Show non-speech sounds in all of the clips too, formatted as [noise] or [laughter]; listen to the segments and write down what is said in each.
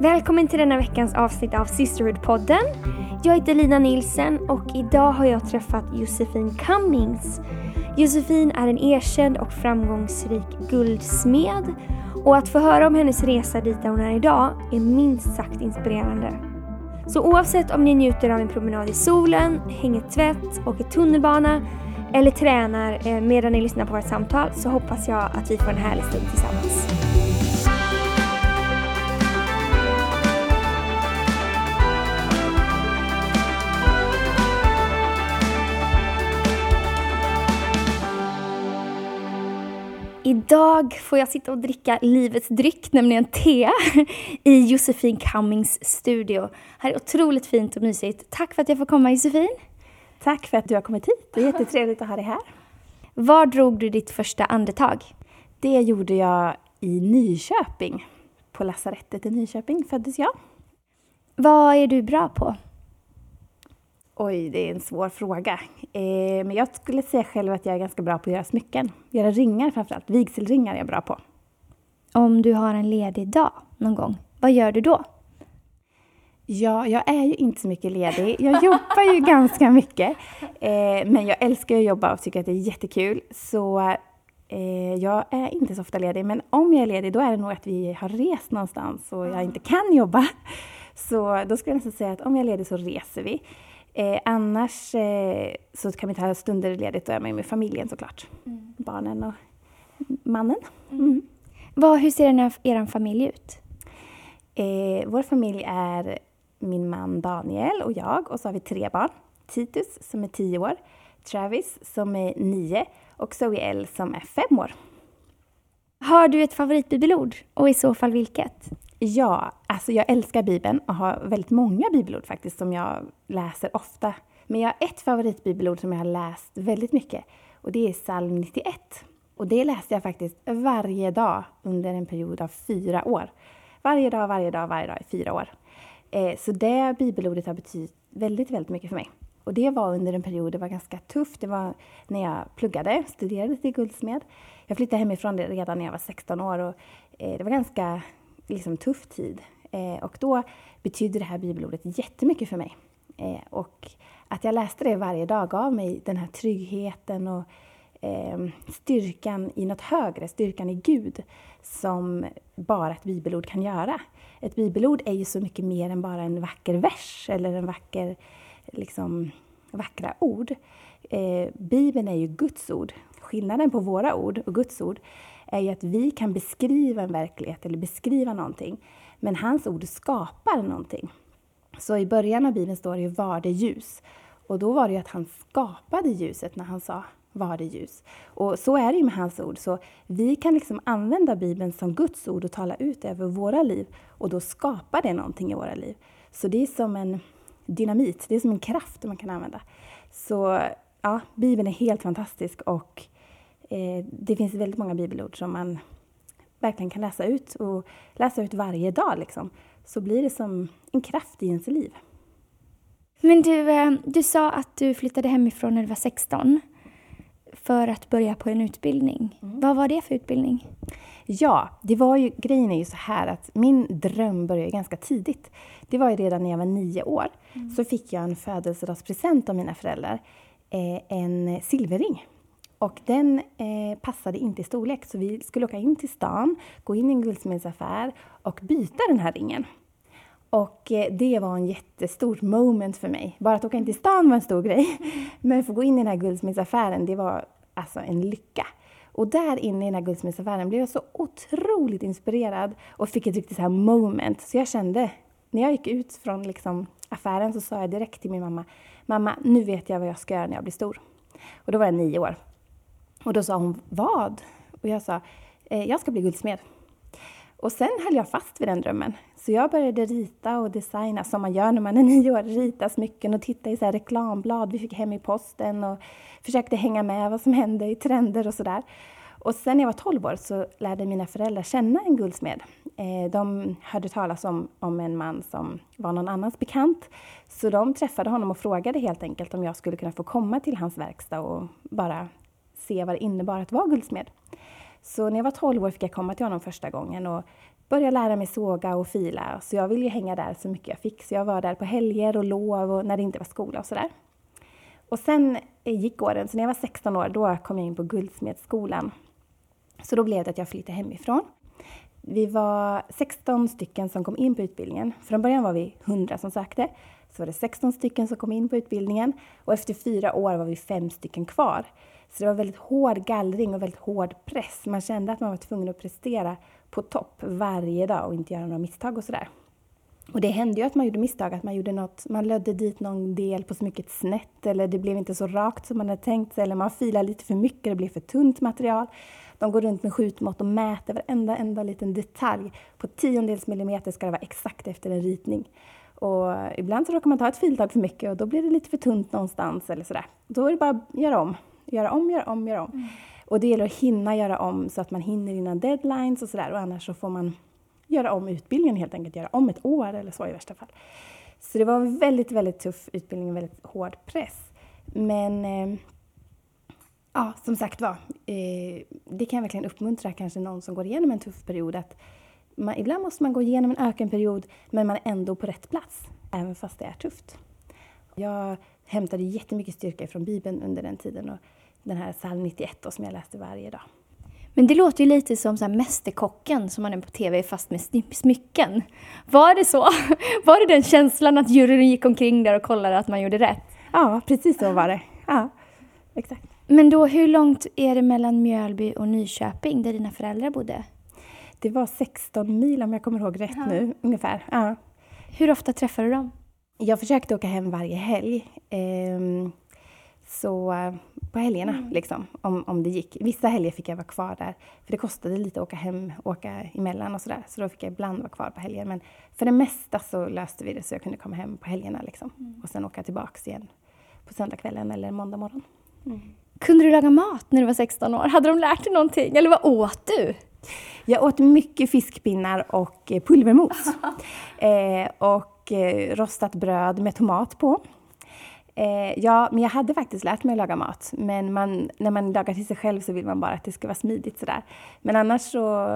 Välkommen till denna veckans avsnitt av Sisterhood-podden. Jag heter Lina Nilsen och idag har jag träffat Josefin Cummings. Josefin är en erkänd och framgångsrik guldsmed och att få höra om hennes resa dit där hon är idag är minst sagt inspirerande. Så oavsett om ni njuter av en promenad i solen, hänger tvätt, åker tunnelbana eller tränar eh, medan ni lyssnar på vårt samtal så hoppas jag att vi får en härlig stund tillsammans. Idag får jag sitta och dricka livets dryck, nämligen te, i Josefin Cummings studio. Här är otroligt fint och mysigt. Tack för att jag får komma Josefin. Tack för att du har kommit hit. Det är jättetrevligt att ha dig här. Var drog du ditt första andetag? Det gjorde jag i Nyköping. På lasarettet i Nyköping föddes jag. Vad är du bra på? Oj, det är en svår fråga. Eh, men jag skulle säga själv att jag är ganska bra på att göra smycken. Göra ringar framförallt. Vigselringar är jag bra på. Om du har en ledig dag någon gång, vad gör du då? Ja, jag är ju inte så mycket ledig. Jag jobbar ju [laughs] ganska mycket. Eh, men jag älskar att jobba och tycker att det är jättekul. Så eh, jag är inte så ofta ledig. Men om jag är ledig, då är det nog att vi har rest någonstans och jag inte kan jobba. Så då skulle jag nästan säga att om jag är ledig så reser vi. Eh, annars eh, så kan vi ta stunder ledigt och är med familjen såklart. Mm. Barnen och mannen. Mm. mm. Vad, hur ser er familj ut? Eh, vår familj är min man Daniel och jag och så har vi tre barn. Titus som är tio år, Travis som är nio och Zoe L som är fem år. Har du ett favoritbibelord och i så fall vilket? Ja, alltså jag älskar Bibeln och har väldigt många bibelord faktiskt som jag läser ofta. Men jag har ett favoritbibelord som jag har läst väldigt mycket och det är psalm 91. Och det läste jag faktiskt varje dag under en period av fyra år. Varje dag, varje dag, varje dag i fyra år. Eh, så det bibelordet har betytt väldigt, väldigt mycket för mig. Och det var under en period det var ganska tufft. Det var när jag pluggade, studerade till guldsmed. Jag flyttade hemifrån redan när jag var 16 år och eh, det var ganska liksom, tuff tid. Eh, och då betydde det här bibelordet jättemycket för mig. Eh, och att jag läste det varje dag gav mig den här tryggheten och eh, styrkan i något högre, styrkan i Gud, som bara ett bibelord kan göra. Ett bibelord är ju så mycket mer än bara en vacker vers eller en vacker, liksom, vackra ord. Eh, Bibeln är ju Guds ord. Skillnaden på våra ord och Guds ord är ju att vi kan beskriva en verklighet eller beskriva någonting, men hans ord skapar någonting. Så i början av Bibeln står det ju var det ljus. Och då var det ju att han skapade ljuset när han sa var det ljus. Och så är det ju med hans ord. Så vi kan liksom använda Bibeln som Guds ord och tala ut över våra liv. Och då skapar det någonting i våra liv. Så det är som en dynamit, det är som en kraft man kan använda. Så ja, Bibeln är helt fantastisk och eh, det finns väldigt många bibelord som man verkligen kan läsa ut och läsa ut varje dag. Liksom. Så blir det som en kraft i ens liv. Men du, eh, du sa att du flyttade hemifrån när du var 16 för att börja på en utbildning. Mm. Vad var det för utbildning? Ja, det var ju, grejen är ju så här att min dröm började ganska tidigt. Det var ju redan när jag var nio år. Mm. Så fick jag en födelsedagspresent av mina föräldrar. Eh, en silverring. Och den eh, passade inte i storlek så vi skulle åka in till stan, gå in i en guldsmedsaffär och byta den här ringen. Och eh, det var en jättestort moment för mig. Bara att åka in till stan var en stor grej. [laughs] Men att få gå in i den här guldsmedsaffären, det var alltså en lycka. Och där inne i den här guldsmedsaffären blev jag så otroligt inspirerad och fick ett riktigt så här moment. Så jag kände, när jag gick ut från liksom affären så sa jag direkt till min mamma, mamma, nu vet jag vad jag ska göra när jag blir stor. Och då var jag nio år. Och då sa hon, vad? Och jag sa, eh, jag ska bli guldsmed. Och sen höll jag fast vid den drömmen. Så jag började rita och designa som man gör när man är nio år. Rita smycken och titta i så reklamblad vi fick hem i posten och försökte hänga med vad som hände i trender och sådär. Och sen när jag var 12 år så lärde mina föräldrar känna en guldsmed. Eh, de hörde talas om, om en man som var någon annans bekant. Så de träffade honom och frågade helt enkelt om jag skulle kunna få komma till hans verkstad och bara se vad det innebar att vara guldsmed. Så när jag var 12 år fick jag komma till honom första gången och börja lära mig såga och fila. Så jag ville ju hänga där så mycket jag fick. Så jag var där på helger och lov och när det inte var skola och sådär. Och sen eh, gick åren, så när jag var 16 år då kom jag in på Guldsmedsskolan. Så då blev det att jag flyttade hemifrån. Vi var 16 stycken som kom in på utbildningen. Från början var vi 100 som sökte. Så var det 16 stycken som kom in på utbildningen och efter fyra år var vi fem stycken kvar. Så det var väldigt hård gallring och väldigt hård press. Man kände att man var tvungen att prestera på topp varje dag och inte göra några misstag och sådär. Och det hände ju att man gjorde misstag, att man gjorde något, man lödde dit någon del på smycket snett eller det blev inte så rakt som man hade tänkt sig eller man filade lite för mycket, det blev för tunt material. De går runt med skjutmått och mäter varenda enda liten detalj. På tiondels millimeter ska det vara exakt efter en ritning. Och ibland så råkar man ta ett filtag för mycket och då blir det lite för tunt någonstans eller sådär. Då är det bara att göra om, göra om, göra om, göra om. Mm. Och det gäller att hinna göra om så att man hinner innan deadlines och sådär och annars så får man göra om utbildningen helt enkelt, göra om ett år eller så i värsta fall. Så det var en väldigt, väldigt tuff utbildning, väldigt hård press. Men eh, ja, som sagt var, eh, det kan jag verkligen uppmuntra kanske någon som går igenom en tuff period att man, ibland måste man gå igenom en ökenperiod men man är ändå på rätt plats, även fast det är tufft. Jag hämtade jättemycket styrka från Bibeln under den tiden och den här psalm 91 då, som jag läste varje dag. Men det låter ju lite som så här Mästerkocken som man är på TV fast med smycken. Var det så? [laughs] Var det den känslan att juryn gick omkring där och kollade att man gjorde rätt? Ja, precis så var det. Ja, exakt. Men då, hur långt är det mellan Mjölby och Nyköping där dina föräldrar bodde? Det var 16 mil om jag kommer ihåg rätt ja. nu, ungefär. Ja. Hur ofta träffade du dem? Jag försökte åka hem varje helg. Ehm, så på helgerna, mm. liksom, om, om det gick. Vissa helger fick jag vara kvar där, för det kostade lite att åka hem, åka emellan och sådär. Så då fick jag ibland vara kvar på helger. Men för det mesta så löste vi det så jag kunde komma hem på helgerna liksom. Mm. Och sen åka tillbaks igen på söndagskvällen eller måndag morgon. Mm. Kunde du laga mat när du var 16 år? Hade de lärt dig någonting? Eller vad åt du? Jag åt mycket fiskpinnar och pulvermos. [laughs] eh, och eh, rostat bröd med tomat på. Eh, ja, men jag hade faktiskt lärt mig att laga mat. Men man, när man lagar till sig själv så vill man bara att det ska vara smidigt sådär. Men annars så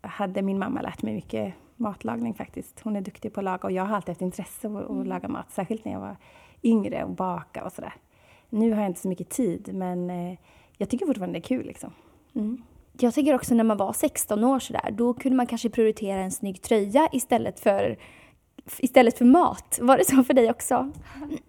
hade min mamma lärt mig mycket matlagning faktiskt. Hon är duktig på att laga och jag har alltid haft intresse av att mm. laga mat. Särskilt när jag var yngre och baka och sådär. Nu har jag inte så mycket tid men eh, jag tycker fortfarande det är kul liksom. Mm. Jag tycker också när man var 16 år sådär, då kunde man kanske prioritera en snygg tröja istället för istället för mat. Var det så för dig också?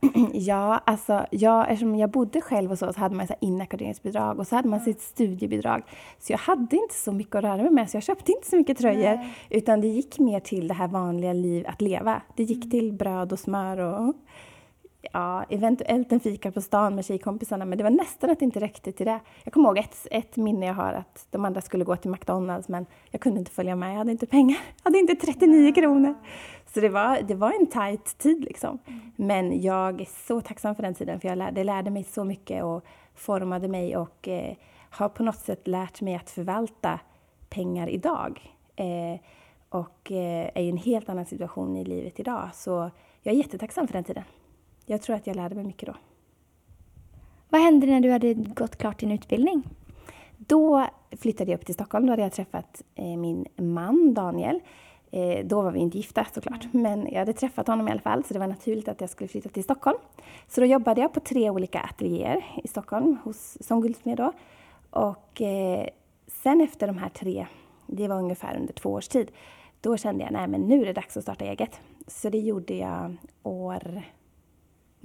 [clears throat] Ja, alltså jag, eftersom jag bodde själv och så, så hade man så inackorderingsbidrag och så hade man sitt studiebidrag. Så jag hade inte så mycket att röra mig med, så jag köpte inte så mycket tröjor. Nej. Utan det gick mer till det här vanliga liv, att leva. Det gick mm. till bröd och smör och ja, eventuellt en fika på stan med tjejkompisarna, men det var nästan att det inte räckte till det. Jag kommer ihåg ett, ett minne jag har att de andra skulle gå till McDonalds, men jag kunde inte följa med. Jag hade inte pengar. Jag hade inte 39 kronor. Så det var, det var en tight tid liksom. Men jag är så tacksam för den tiden, för jag lärde, det lärde mig så mycket och formade mig och eh, har på något sätt lärt mig att förvalta pengar idag. Eh, och eh, är i en helt annan situation i livet idag. Så jag är jättetacksam för den tiden jag tror att jag lärde mig mycket då. Vad hände när du hade gått klart din utbildning? Då flyttade jag upp till Stockholm. Då hade jag träffat eh, min man Daniel. Eh, då var vi inte gifta såklart, mm. men jag hade träffat honom i alla fall så det var naturligt att jag skulle flytta till Stockholm. Så då jobbade jag på tre olika ateljéer i Stockholm hos, som guldsmed då. Och eh, sen efter de här tre, det var ungefär under två års tid, då kände jag nej men nu är det dags att starta eget. Så det gjorde jag år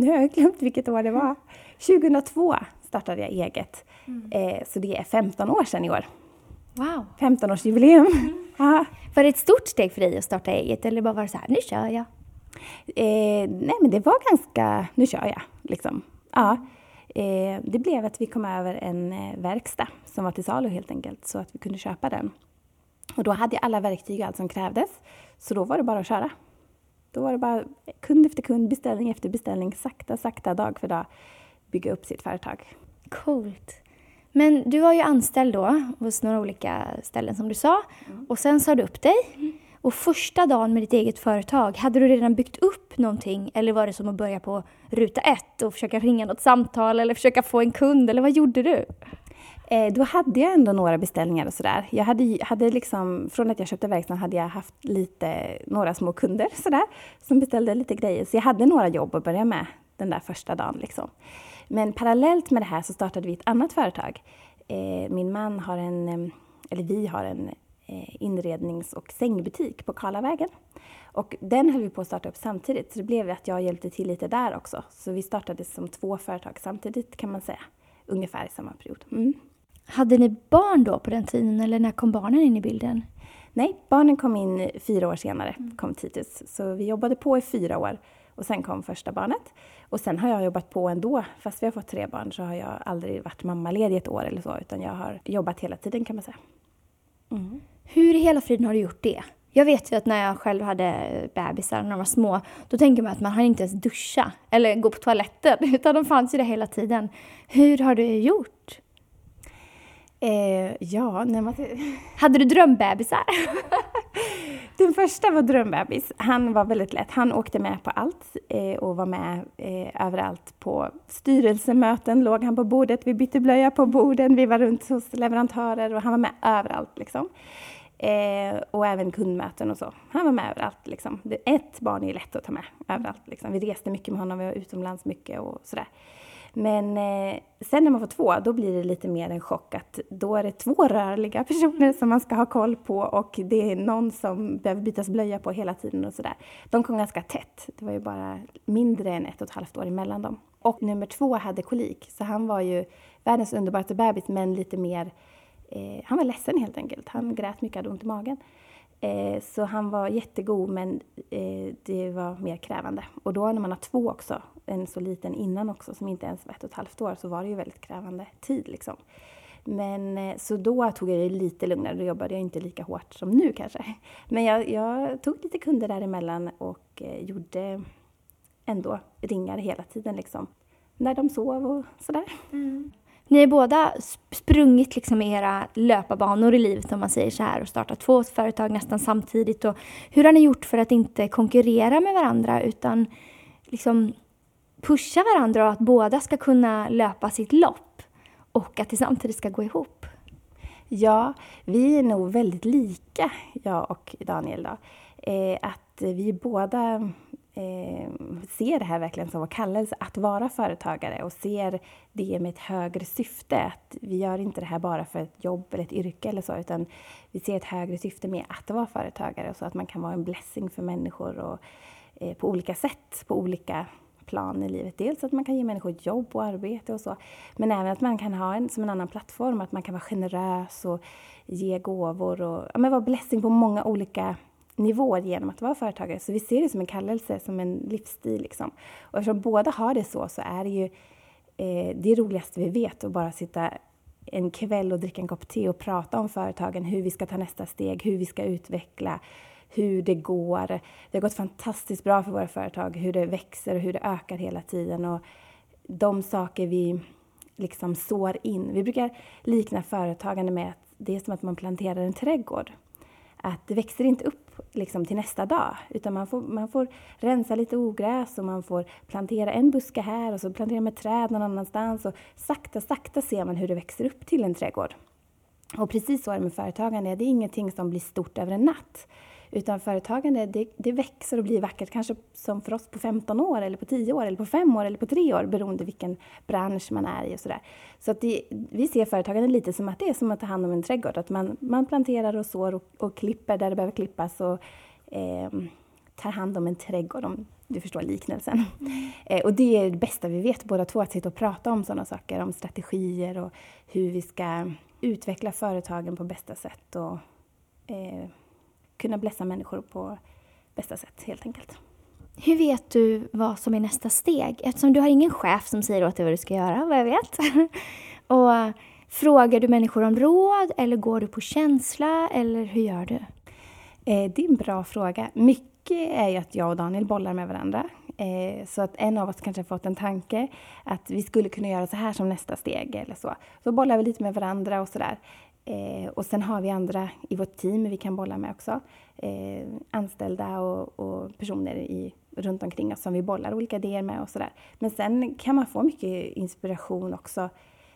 nu har jag glömt vilket år det var. [laughs] 2002 startade jag eget. Mm. Eh, så det är 15 år sedan i år. Wow! 15-årsjubileum. Mm. Var det ett stort steg för dig att starta eget eller bara var det så här, nu kör jag? Eh, nej men det var ganska, nu kör jag liksom. Ja. Eh, det blev att vi kom över en eh, verkstad som var till salu helt enkelt så att vi kunde köpa den. Och då hade jag alla verktyg och allt som krävdes. Så då var det bara att köra. Då var det bara kund efter kund, beställning efter beställning, sakta, sakta, dag för dag bygga upp sitt företag. Coolt. Men du var ju anställd då hos några olika ställen som du sa. Mm. Och sen sa du upp dig. Mm. Och första dagen med ditt eget företag, hade du redan byggt upp någonting? Eller var det som att börja på ruta ett och försöka ringa något samtal eller försöka få en kund? Eller vad gjorde du? Eh, då hade jag ändå några beställningar och sådär. Jag hade, hade liksom, från att jag köpte verkstaden hade jag haft lite, några små kunder sådär, som beställde lite grejer. Så jag hade några jobb att börja med den där första dagen. Liksom. Men parallellt med det här så startade vi ett annat företag. Eh, min man har en, eh, eller vi har en eh, inrednings och sängbutik på Karlavägen. Och den höll vi på att starta upp samtidigt, så det blev att jag hjälpte till lite där också. Så vi startade som två företag samtidigt kan man säga, ungefär i samma period. Mm. Hade ni barn då på den tiden eller när kom barnen in i bilden? Nej, barnen kom in fyra år senare, mm. kom Titus. Så vi jobbade på i fyra år och sen kom första barnet. Och sen har jag jobbat på ändå, fast vi har fått tre barn så har jag aldrig varit mammaledig ett år eller så, utan jag har jobbat hela tiden kan man säga. Mm. Hur i hela friden har du gjort det? Jag vet ju att när jag själv hade bebisar när de var små, då tänker man att man har inte ens duscha eller gå på toaletten, [laughs] utan de fanns ju där hela tiden. Hur har du gjort? Eh, ja, när man... Hade du drömbebisar? [laughs] Den första var drömbebis. Han var väldigt lätt. Han åkte med på allt eh, och var med eh, överallt. På styrelsemöten låg han på bordet, vi bytte blöja på borden, vi var runt hos leverantörer och han var med överallt. Liksom. Eh, och även kundmöten och så. Han var med överallt. Liksom. Ett barn är lätt att ta med överallt. Liksom. Vi reste mycket med honom, vi var utomlands mycket och sådär. Men eh, sen när man får två, då blir det lite mer en chock att då är det två rörliga [laughs] personer som man ska ha koll på och det är någon som behöver bytas blöja på hela tiden och sådär. De kom ganska tätt. Det var ju bara mindre än ett och ett halvt år emellan dem. Och nummer två hade kolik, så han var ju världens underbaraste bebis men lite mer eh, han var ledsen helt enkelt. Han grät mycket, hade ont i magen. Eh, så han var jättegod men eh, det var mer krävande. Och då när man har två också, en så liten innan också som inte ens var ett och ett halvt år, så var det ju väldigt krävande tid liksom. Men eh, så då tog jag det lite lugnare, då jobbade jag inte lika hårt som nu kanske. Men jag, jag tog lite kunder däremellan och eh, gjorde ändå ringar hela tiden liksom. När de sov och sådär. Mm. Ni har båda sprungit liksom era löparbanor i livet om man säger så här och startat två företag nästan samtidigt. Och hur har ni gjort för att inte konkurrera med varandra utan liksom pusha varandra och att båda ska kunna löpa sitt lopp och att det samtidigt ska gå ihop? Ja, vi är nog väldigt lika, jag och Daniel. Då. Eh, att vi båda eh, ser det här verkligen som vår kallelse att vara företagare och ser det med ett högre syfte. Att vi gör inte det här bara för ett jobb eller ett yrke eller så, utan vi ser ett högre syfte med att vara företagare så att man kan vara en blessing för människor och, eh, på olika sätt, på olika plan i livet. Dels att man kan ge människor jobb och arbete och så, men även att man kan ha en som en annan plattform, att man kan vara generös och ge gåvor och ja, men vara blessing på många olika nivåer genom att vara företagare. Så vi ser det som en kallelse, som en livsstil. Liksom. Och eftersom båda har det så, så är det ju eh, det roligaste vi vet att bara sitta en kväll och dricka en kopp te och prata om företagen, hur vi ska ta nästa steg, hur vi ska utveckla, hur det går. Det har gått fantastiskt bra för våra företag, hur det växer och hur det ökar hela tiden. Och de saker vi liksom sår in. Vi brukar likna företagande med att det är som att man planterar en trädgård att det växer inte upp liksom till nästa dag, utan man får, man får rensa lite ogräs och man får plantera en buske här och så plantera med träd någon annanstans och sakta, sakta ser man hur det växer upp till en trädgård. Och precis så är det med företagande, det är ingenting som blir stort över en natt. Utan företagande, det, det, växer och blir vackert, kanske som för oss på 15 år, eller på 10 år, eller på 5 år, eller på 3 år, beroende vilken bransch man är i och sådär. Så att det, vi ser företagande lite som att det är som att ta hand om en trädgård, att man, man planterar och sår och, och klipper där det behöver klippas och eh, tar hand om en trädgård, om du förstår liknelsen. Mm. Eh, och det är det bästa vi vet båda två, att sitta och prata om sådana saker, om strategier och hur vi ska utveckla företagen på bästa sätt och eh, kunna blessa människor på bästa sätt helt enkelt. Hur vet du vad som är nästa steg? Eftersom du har ingen chef som säger åt dig vad du ska göra, vad jag vet. [laughs] och Frågar du människor om råd eller går du på känsla eller hur gör du? Eh, det är en bra fråga. Mycket är ju att jag och Daniel bollar med varandra. Eh, så att en av oss kanske har fått en tanke att vi skulle kunna göra så här som nästa steg eller så. Så bollar vi lite med varandra och sådär. Eh, och sen har vi andra i vårt team vi kan bolla med också. Eh, anställda och, och, personer i, runt omkring oss som vi bollar olika idéer med och sådär. Men sen kan man få mycket inspiration också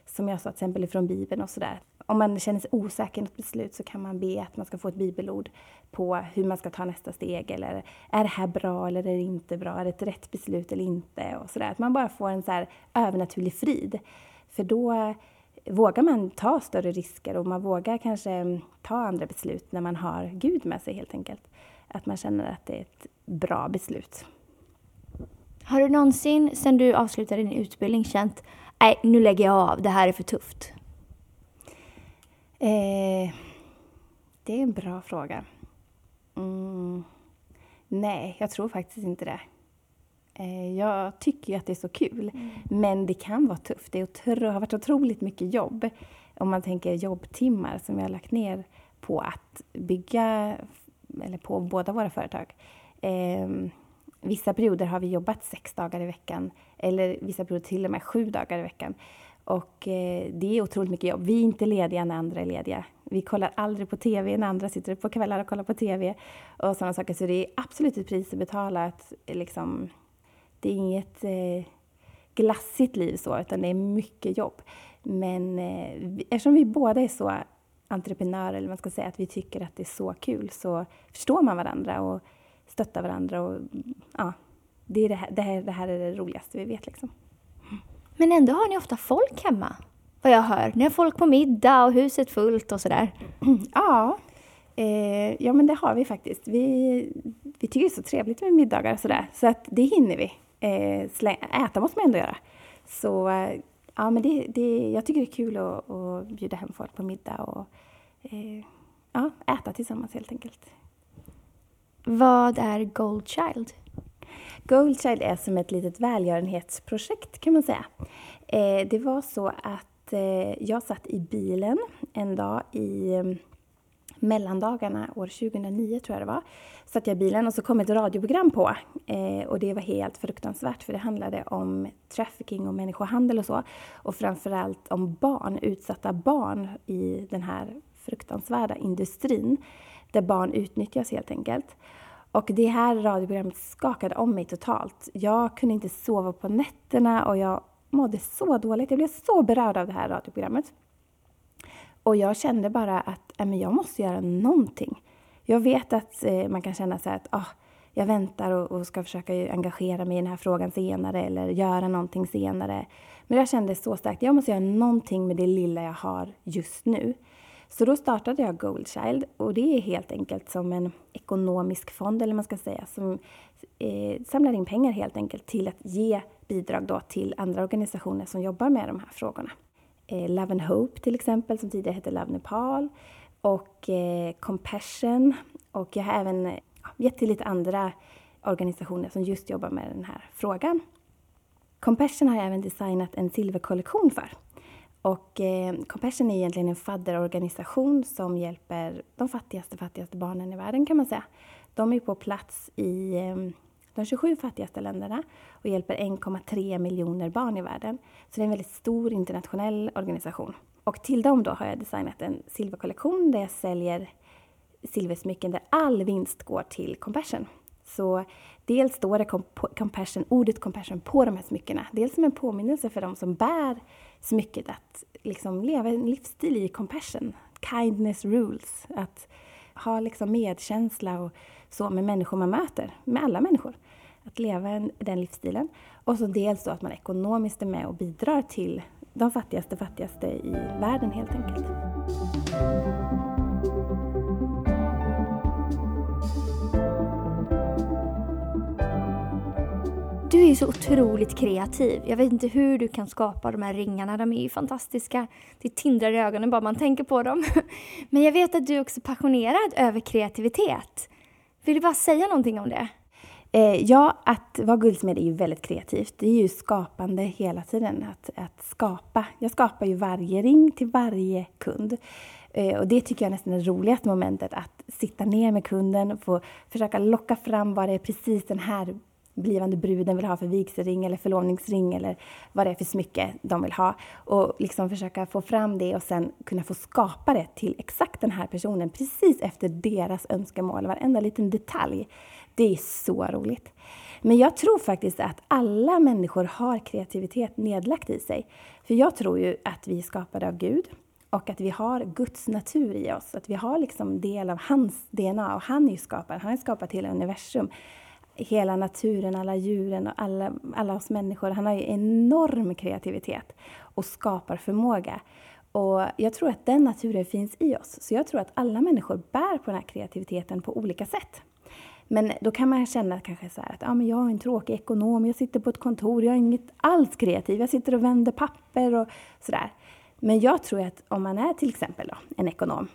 som jag sa till exempel från Bibeln och sådär. Om man känner sig osäker i något beslut så kan man be att man ska få ett bibelord på hur man ska ta nästa steg eller är det här bra eller är det inte bra? Är det ett rätt beslut eller inte? Och sådär. Att man bara får en så här övernaturlig frid. För då vågar man ta större risker och man vågar kanske ta andra beslut när man har Gud med sig helt enkelt. Att man känner att det är ett bra beslut. Har du någonsin sedan du avslutade din utbildning känt nej, nu lägger jag av, det här är för tufft? Eh, det är en bra fråga. Mm, nej, jag tror faktiskt inte det. Eh, jag tycker ju att det är så kul, mm. men det kan vara tufft. Det otro, har varit otroligt mycket jobb. Om man tänker jobbtimmar som jag har lagt ner på att bygga, eller på båda våra företag. Eh, vissa perioder har vi jobbat sex dagar i veckan, eller vissa perioder till och med sju dagar i veckan. Och eh, det är otroligt mycket jobb. Vi är inte lediga när andra är lediga. Vi kollar aldrig på TV när andra sitter på kvällar och kollar på TV och sådana saker. Så det är absolut ett pris att betala att liksom det är inget eh, glassigt liv så, utan det är mycket jobb. Men eh, eftersom vi båda är så entreprenörer, eller man ska säga att vi tycker att det är så kul, så förstår man varandra och stöttar varandra. Och, ja, det, är det, här, det, här, det här är det roligaste vi vet. Liksom. Men ändå har ni ofta folk hemma, vad jag hör. Ni har folk på middag och huset fullt och sådär. [clears throat] Ja, eh, ja men det har vi faktiskt. Vi, vi tycker det är så trevligt med middagar och sådär, så att det hinner vi eh, släng, äta måste man ändå göra. Så eh, ja, men det, det, jag tycker det är kul att, att bjuda hem folk på middag och eh, ja, äta tillsammans helt enkelt. Vad är Goldchild? Goldchild är som ett litet välgörenhetsprojekt kan man säga. Eh, det var så att eh, jag satt i bilen en dag i mellandagarna år 2009 tror jag det var, satt jag i bilen och så kom ett radioprogram på. Eh, och det var helt fruktansvärt för det handlade om trafficking och människohandel och så. Och framförallt om barn, utsatta barn i den här fruktansvärda industrin där barn utnyttjas helt enkelt. Och det här radioprogrammet skakade om mig totalt. Jag kunde inte sova på nätterna och jag mådde så dåligt. Jag blev så berörd av det här radioprogrammet. Och jag kände bara att äh, men jag måste göra någonting. Jag vet att eh, man kan känna så att ah, jag väntar och, och, ska försöka engagera mig i den här frågan senare eller göra någonting senare. Men jag kände så starkt, jag måste göra någonting med det lilla jag har just nu. Så då startade jag Goldchild och det är helt enkelt som en ekonomisk fond, eller man ska säga, som eh, samlar in pengar helt enkelt till att ge bidrag då till andra organisationer som jobbar med de här frågorna eh, Love and Hope till exempel, som tidigare hette Love Nepal, och eh, Compassion. Och jag har även ja, gett till lite andra organisationer som just jobbar med den här frågan. Compassion har jag även designat en silverkollektion för. Och eh, Compassion är egentligen en fadderorganisation som hjälper de fattigaste, fattigaste barnen i världen kan man säga. De är på plats i eh, de 27 fattigaste länderna och hjälper 1,3 miljoner barn i världen. Så det är en väldigt stor internationell organisation. Och till dem då har jag designat en silverkollektion där jag säljer silversmycken där all vinst går till Compassion. Så dels står det compassion, ordet compassion på de här smyckena. Dels som en påminnelse för de som bär smycket att liksom leva en livsstil i compassion. Kindness rules. Att ha liksom medkänsla och så med människor man möter, med alla människor. Att leva den livsstilen. Och så dels då att man ekonomiskt är med och bidrar till de fattigaste fattigaste i världen helt enkelt. Du är ju så otroligt kreativ. Jag vet inte hur du kan skapa de här ringarna. De är ju fantastiska. Det tindrar i ögonen bara man tänker på dem. [laughs] Men jag vet att du är också passionerad över kreativitet. Vill du bara säga någonting om det? Eh, ja, att vara guldsmed är ju väldigt kreativt. Det är ju skapande hela tiden. Att, att skapa. Jag skapar ju varje ring till varje kund. Eh, och det tycker jag nästan är det roligaste momentet. Att sitta ner med kunden och få försöka locka fram vad det är precis den här blivande bruden vill ha för vigselring eller förlovningsring eller vad det är för smycke de vill ha. Och liksom försöka få fram det och sen kunna få skapa det till exakt den här personen precis efter deras önskemål, varenda liten detalj. Det är så roligt. Men jag tror faktiskt att alla människor har kreativitet nedlagt i sig. För jag tror ju att vi är skapade av Gud och att vi har Guds natur i oss. Att vi har liksom del av hans DNA och han är ju skaparen. Han har skapat hela universum. Hela naturen, alla djuren och alla, alla oss människor. Han har ju enorm kreativitet och skapar förmåga. Och jag tror att den naturen finns i oss. Så jag tror att alla människor bär på den här kreativiteten på olika sätt. Men då kan man känna kanske så att ah, men jag är en tråkig ekonom, jag sitter på ett kontor, jag är inget alls kreativ, jag sitter och vänder papper och sådär. Men jag tror att om man är till exempel då, en ekonom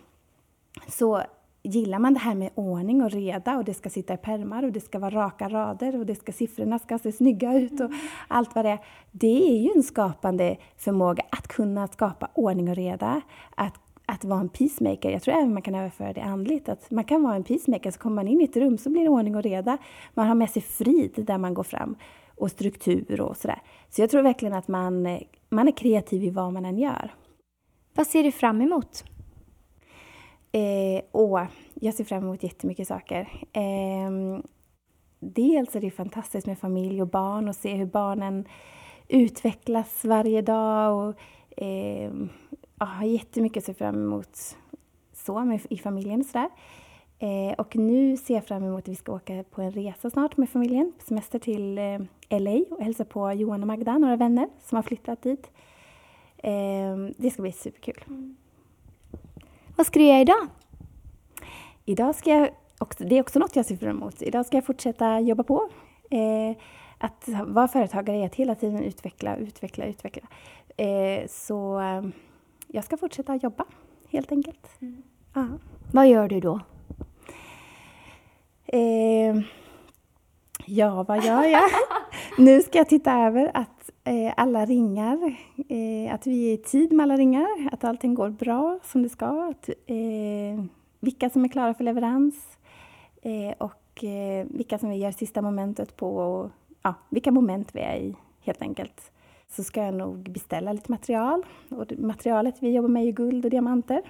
så gillar man det här med ordning och reda och det ska sitta i pärmar och det ska vara raka rader och det ska, siffrorna ska se snygga ut och mm. allt vad det är. Det är ju en skapande förmåga att kunna skapa ordning och reda, att att vara en peacemaker. Jag tror även man kan överföra det andligt. Att man kan vara en peacemaker, så kommer man in i ett rum så blir det ordning och reda. Man har med sig frid där man går fram och struktur och sådär. Så jag tror verkligen att man, man är kreativ i vad man än gör. Vad ser du fram emot? Eh, och jag ser fram emot jättemycket saker. Eh, dels är det fantastiskt med familj och barn och se hur barnen utvecklas varje dag. Och, eh, jag har jättemycket att se fram emot så med, i familjen och sådär. Eh, och nu ser jag fram emot att vi ska åka på en resa snart med familjen, på semester till eh, LA och hälsa på Johan och Magda, några vänner som har flyttat dit. Eh, det ska bli superkul. Mm. Vad ska du göra idag? Idag ska jag, också, det är också något jag ser fram emot, idag ska jag fortsätta jobba på. Eh, att vara företagare är att hela tiden utveckla, utveckla, utveckla. Eh, så jag ska fortsätta jobba, helt enkelt. Mm. Ja. Vad gör du då? Eh, ja, vad gör jag? nu ska jag titta över att eh, Eh, alla ringar, eh, att vi är i tid med alla ringar, att allting går bra som det ska, att, eh, vilka som är klara för leverans eh, och eh, vilka som vi gör sista momentet på och ja, vilka moment vi är i, helt enkelt så ska jag nog beställa lite material. Och materialet vi jobbar med är guld och diamanter.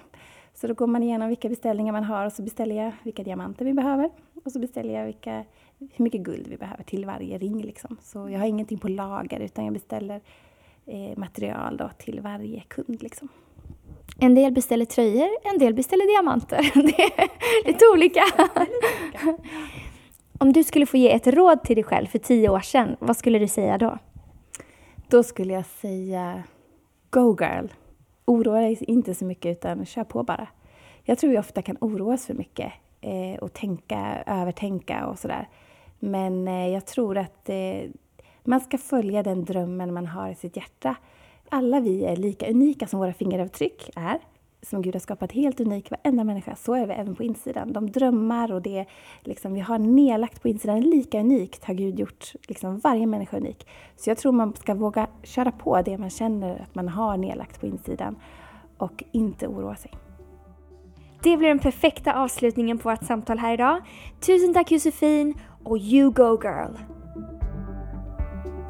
Så då går man igenom vilka beställningar man har och så beställer jag vilka diamanter vi behöver. Och så beställer jag vilka, hur mycket guld vi behöver till varje ring. Liksom. Så jag har ingenting på lager utan jag beställer eh, material då till varje kund. Liksom. En del beställer tröjor, en del beställer diamanter. [laughs] Det är lite olika. Om du skulle få ge ett råd till dig själv för tio år sedan, vad skulle du säga då? Då skulle jag säga Go girl! Oroa dig inte så mycket utan kör på bara. Jag tror vi ofta kan oroa oss för mycket eh, och tänka, övertänka och sådär. Men eh, jag tror att eh, man ska följa den drömmen man har i sitt hjärta. Alla vi är lika unika som våra fingeravtryck är som Gud har skapat helt unik, varenda människa. Så är vi även på insidan. De drömmar och det liksom, vi har nedlagt på insidan, lika unikt har Gud gjort liksom, varje människa unik. Så jag tror man ska våga köra på det man känner att man har nedlagt på insidan och inte oroa sig. Det blir den perfekta avslutningen på vårt samtal här idag. Tusen tack Josefin och you go girl!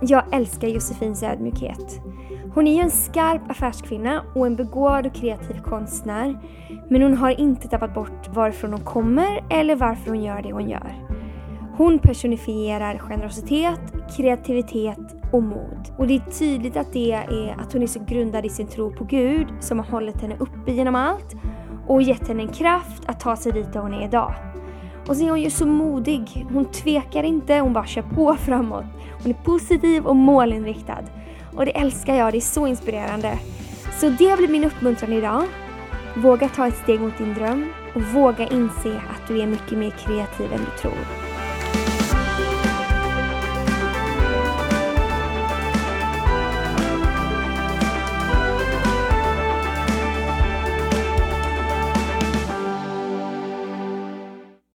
Jag älskar Josefins ödmjukhet. Hon är ju en skarp affärskvinna och en begåvad och kreativ konstnär. Men hon har inte tappat bort varifrån hon kommer eller varför hon gör det hon gör. Hon personifierar generositet, kreativitet och mod. Och det är tydligt att det är att hon är så grundad i sin tro på Gud som har hållit henne uppe genom allt och gett henne en kraft att ta sig dit där hon är idag. Och så är hon ju så modig. Hon tvekar inte, hon bara kör på framåt. Hon är positiv och målinriktad. Och det älskar jag, det är så inspirerande. Så det blir min uppmuntran idag. Våga ta ett steg mot din dröm och våga inse att du är mycket mer kreativ än du tror.